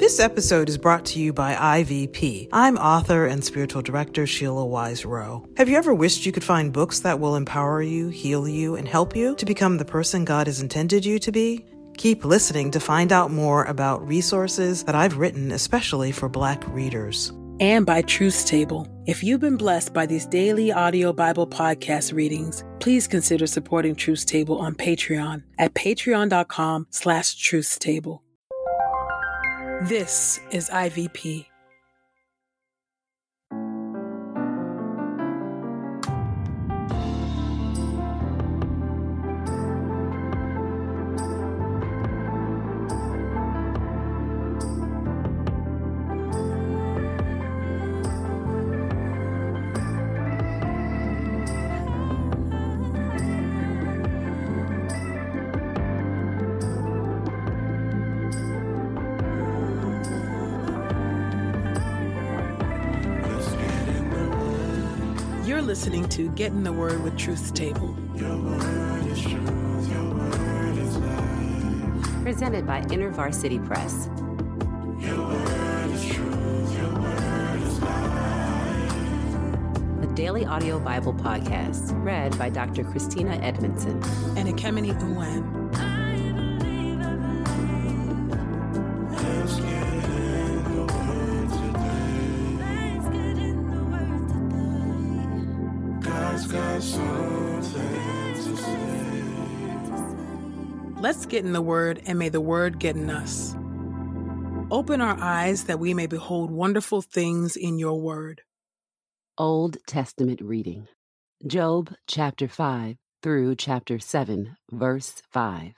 This episode is brought to you by IVP. I'm author and spiritual director Sheila Wise Rowe. Have you ever wished you could find books that will empower you, heal you, and help you to become the person God has intended you to be? Keep listening to find out more about resources that I've written especially for Black readers. And by Truth's Table. If you've been blessed by these daily audio Bible podcast readings, please consider supporting Truth's Table on Patreon at patreon.com slash truthstable. This is IVP. Listening to Get in the Word with Truth's Table. Presented by InterVarsity Press. A daily audio Bible podcast read by Dr. Christina Edmondson. And Ekemini Uwan. Get in the Word, and may the Word get in us. Open our eyes that we may behold wonderful things in your Word. Old Testament reading Job chapter 5 through chapter 7, verse 5.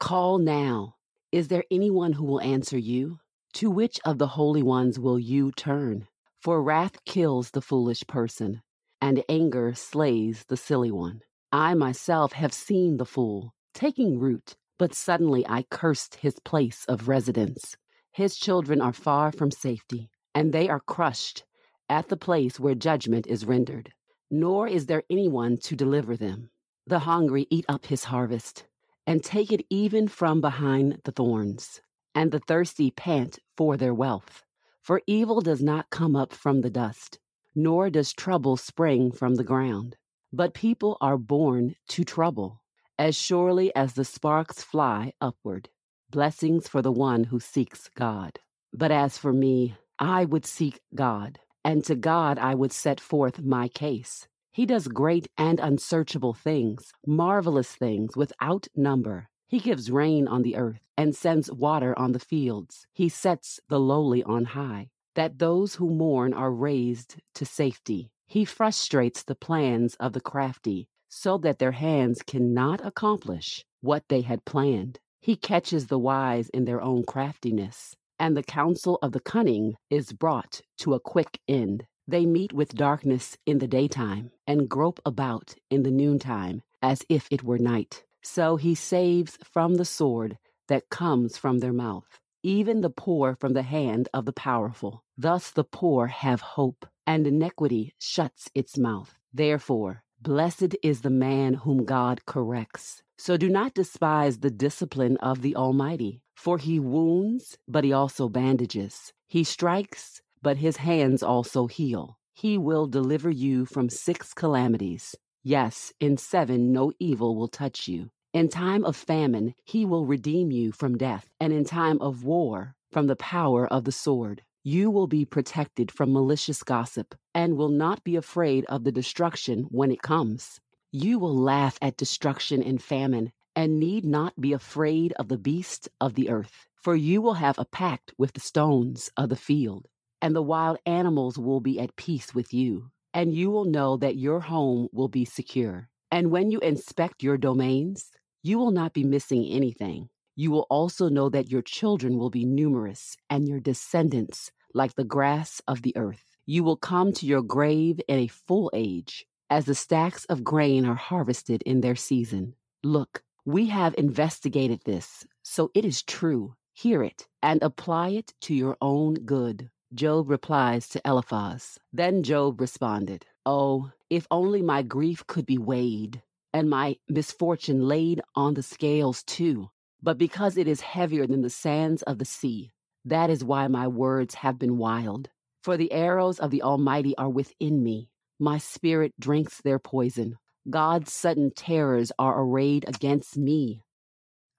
Call now. Is there anyone who will answer you? To which of the holy ones will you turn? For wrath kills the foolish person, and anger slays the silly one. I myself have seen the fool taking root, but suddenly I cursed his place of residence. His children are far from safety, and they are crushed at the place where judgment is rendered, nor is there anyone to deliver them. The hungry eat up his harvest, and take it even from behind the thorns, and the thirsty pant for their wealth. For evil does not come up from the dust, nor does trouble spring from the ground. But people are born to trouble, as surely as the sparks fly upward. Blessings for the one who seeks God. But as for me, I would seek God, and to God I would set forth my case. He does great and unsearchable things, marvelous things without number. He gives rain on the earth and sends water on the fields. He sets the lowly on high, that those who mourn are raised to safety. He frustrates the plans of the crafty, so that their hands cannot accomplish what they had planned. He catches the wise in their own craftiness, and the counsel of the cunning is brought to a quick end. They meet with darkness in the daytime and grope about in the noontime as if it were night. So he saves from the sword that comes from their mouth, even the poor from the hand of the powerful. Thus the poor have hope, and iniquity shuts its mouth. Therefore, blessed is the man whom God corrects. So do not despise the discipline of the Almighty, for he wounds, but he also bandages. He strikes, but his hands also heal. He will deliver you from six calamities. Yes, in seven no evil will touch you. In time of famine, he will redeem you from death, and in time of war, from the power of the sword. You will be protected from malicious gossip, and will not be afraid of the destruction when it comes. You will laugh at destruction and famine, and need not be afraid of the beasts of the earth. For you will have a pact with the stones of the field, and the wild animals will be at peace with you. And you will know that your home will be secure. And when you inspect your domains, you will not be missing anything. You will also know that your children will be numerous, and your descendants like the grass of the earth. You will come to your grave in a full age, as the stacks of grain are harvested in their season. Look, we have investigated this, so it is true. Hear it and apply it to your own good. Job replies to Eliphaz. Then Job responded, Oh, if only my grief could be weighed, and my misfortune laid on the scales too. But because it is heavier than the sands of the sea, That is why my words have been wild. For the arrows of the Almighty are within me. My spirit drinks their poison. God's sudden terrors are arrayed against me.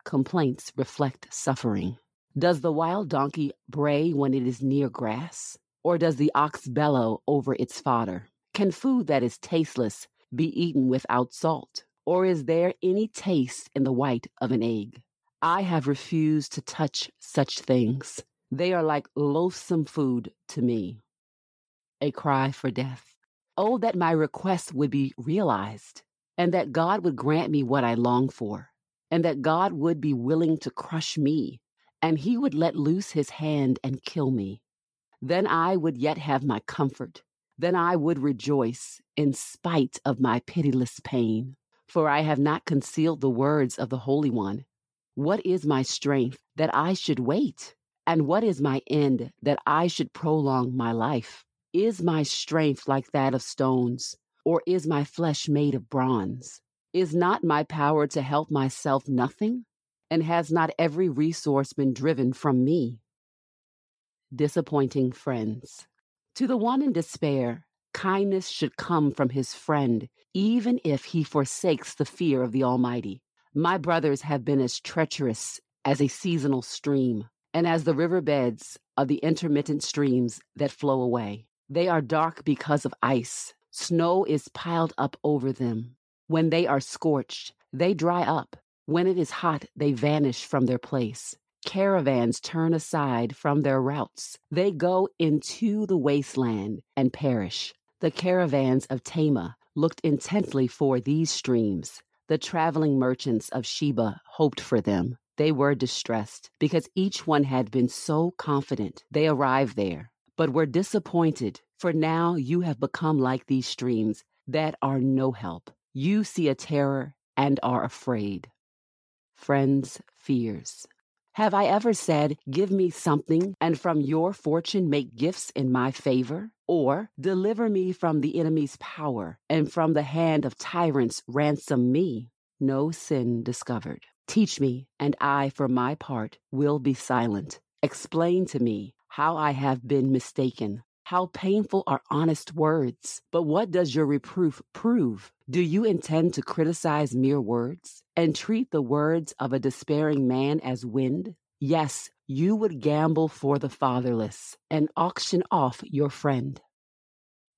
Complaints reflect suffering. Does the wild donkey bray when it is near grass? Or does the ox bellow over its fodder? Can food that is tasteless be eaten without salt? Or is there any taste in the white of an egg? I have refused to touch such things. They are like loathsome food to me. A cry for death. Oh, that my request would be realized, and that God would grant me what I long for, and that God would be willing to crush me, and he would let loose his hand and kill me. Then I would yet have my comfort. Then I would rejoice in spite of my pitiless pain. For I have not concealed the words of the Holy One. What is my strength that I should wait? And what is my end that I should prolong my life? Is my strength like that of stones, or is my flesh made of bronze? Is not my power to help myself nothing? And has not every resource been driven from me? Disappointing friends. To the one in despair, kindness should come from his friend, even if he forsakes the fear of the Almighty. My brothers have been as treacherous as a seasonal stream, and as the river beds of the intermittent streams that flow away. They are dark because of ice. Snow is piled up over them. When they are scorched, they dry up. When it is hot, they vanish from their place. Caravans turn aside from their routes. They go into the wasteland and perish. The caravans of Tema looked intently for these streams. The traveling merchants of Sheba hoped for them. They were distressed because each one had been so confident. They arrived there, but were disappointed, for now you have become like these streams that are no help. You see a terror and are afraid. Friends' fears. Have I ever said, Give me something, and from your fortune make gifts in my favor? Or, Deliver me from the enemy's power, and from the hand of tyrants ransom me? No sin discovered. Teach me, and I, for my part, will be silent. Explain to me how I have been mistaken. How painful are honest words. But what does your reproof prove? Do you intend to criticize mere words and treat the words of a despairing man as wind? Yes, you would gamble for the fatherless and auction off your friend.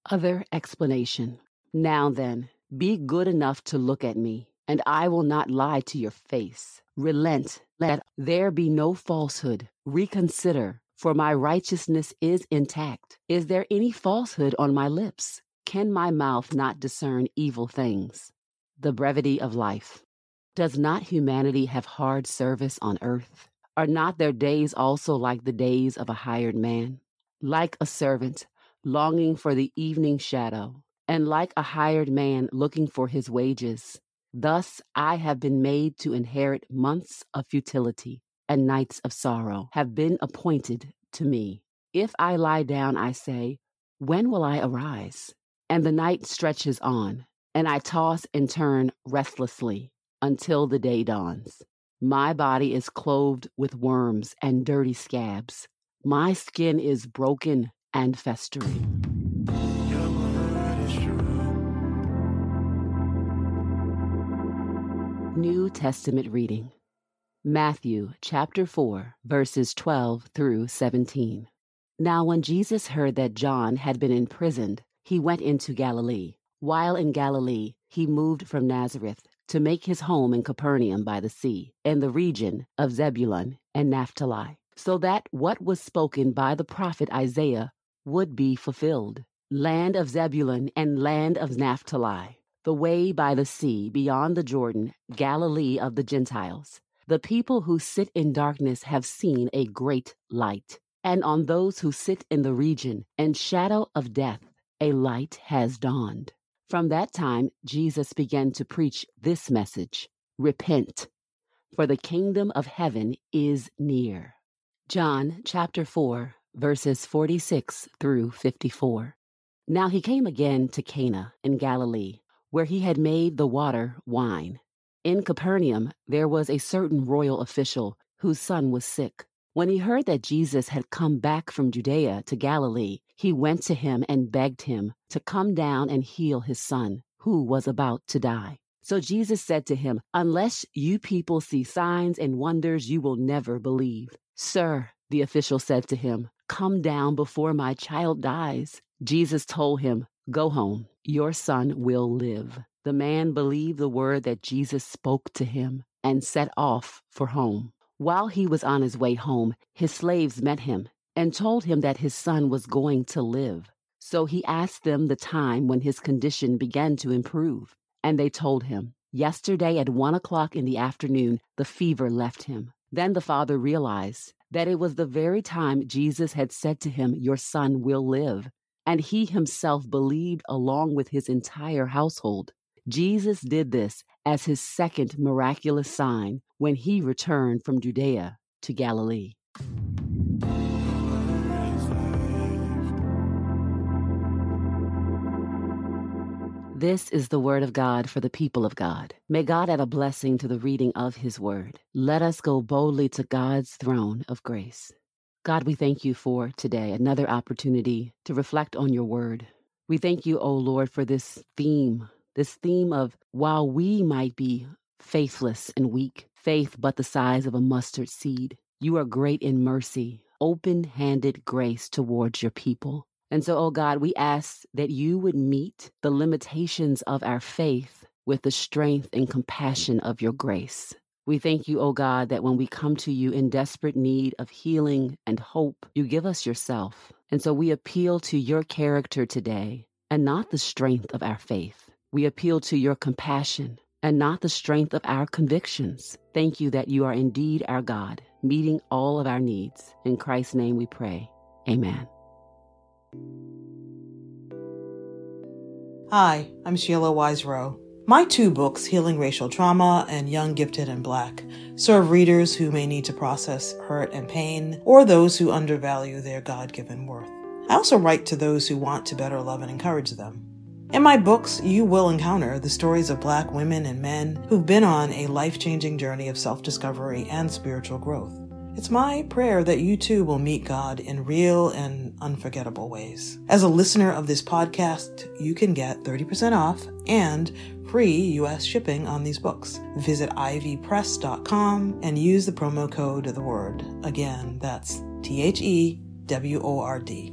Other explanation. Now then, be good enough to look at me, and I will not lie to your face. Relent, let there be no falsehood. Reconsider, for my righteousness is intact. Is there any falsehood on my lips? Can my mouth not discern evil things? The brevity of life. Does not humanity have hard service on earth? Are not their days also like the days of a hired man? Like a servant longing for the evening shadow, and like a hired man looking for his wages. Thus I have been made to inherit months of futility, and nights of sorrow have been appointed to me. If I lie down, I say, When will I arise? And the night stretches on, and I toss and turn restlessly until the day dawns. My body is clothed with worms and dirty scabs. My skin is broken and festering. New Testament reading Matthew chapter 4, verses 12 through 17. Now, when Jesus heard that John had been imprisoned, he went into Galilee. While in Galilee, he moved from Nazareth to make his home in Capernaum by the sea, and the region of Zebulun and Naphtali, so that what was spoken by the prophet Isaiah would be fulfilled. Land of Zebulun and land of Naphtali, the way by the sea beyond the Jordan, Galilee of the Gentiles. The people who sit in darkness have seen a great light. And on those who sit in the region and shadow of death, a light has dawned. From that time, Jesus began to preach this message Repent, for the kingdom of heaven is near. John chapter 4, verses 46 through 54. Now he came again to Cana in Galilee, where he had made the water wine. In Capernaum, there was a certain royal official whose son was sick. When he heard that Jesus had come back from Judea to Galilee, he went to him and begged him to come down and heal his son, who was about to die. So Jesus said to him, Unless you people see signs and wonders, you will never believe. Sir, the official said to him, Come down before my child dies. Jesus told him, Go home, your son will live. The man believed the word that Jesus spoke to him and set off for home. While he was on his way home, his slaves met him and told him that his son was going to live. So he asked them the time when his condition began to improve. And they told him, Yesterday at one o'clock in the afternoon, the fever left him. Then the father realized that it was the very time Jesus had said to him, Your son will live. And he himself believed along with his entire household. Jesus did this as his second miraculous sign when he returned from Judea to Galilee. This is the word of God for the people of God. May God add a blessing to the reading of his word. Let us go boldly to God's throne of grace. God, we thank you for today, another opportunity to reflect on your word. We thank you, O Lord, for this theme, this theme of while we might be faithless and weak, faith but the size of a mustard seed, you are great in mercy, open handed grace towards your people. And so, oh God, we ask that you would meet the limitations of our faith with the strength and compassion of your grace. We thank you, oh God, that when we come to you in desperate need of healing and hope, you give us yourself. And so we appeal to your character today and not the strength of our faith. We appeal to your compassion and not the strength of our convictions. Thank you that you are indeed our God, meeting all of our needs. In Christ's name we pray. Amen. Hi, I'm Sheila Wise Rowe. My two books, Healing Racial Trauma and Young, Gifted, and Black, serve readers who may need to process hurt and pain or those who undervalue their God given worth. I also write to those who want to better love and encourage them. In my books, you will encounter the stories of Black women and men who've been on a life changing journey of self discovery and spiritual growth. It's my prayer that you too will meet God in real and unforgettable ways. As a listener of this podcast, you can get 30% off and free US shipping on these books. Visit ivpress.com and use the promo code the word. Again, that's T H E W O R D.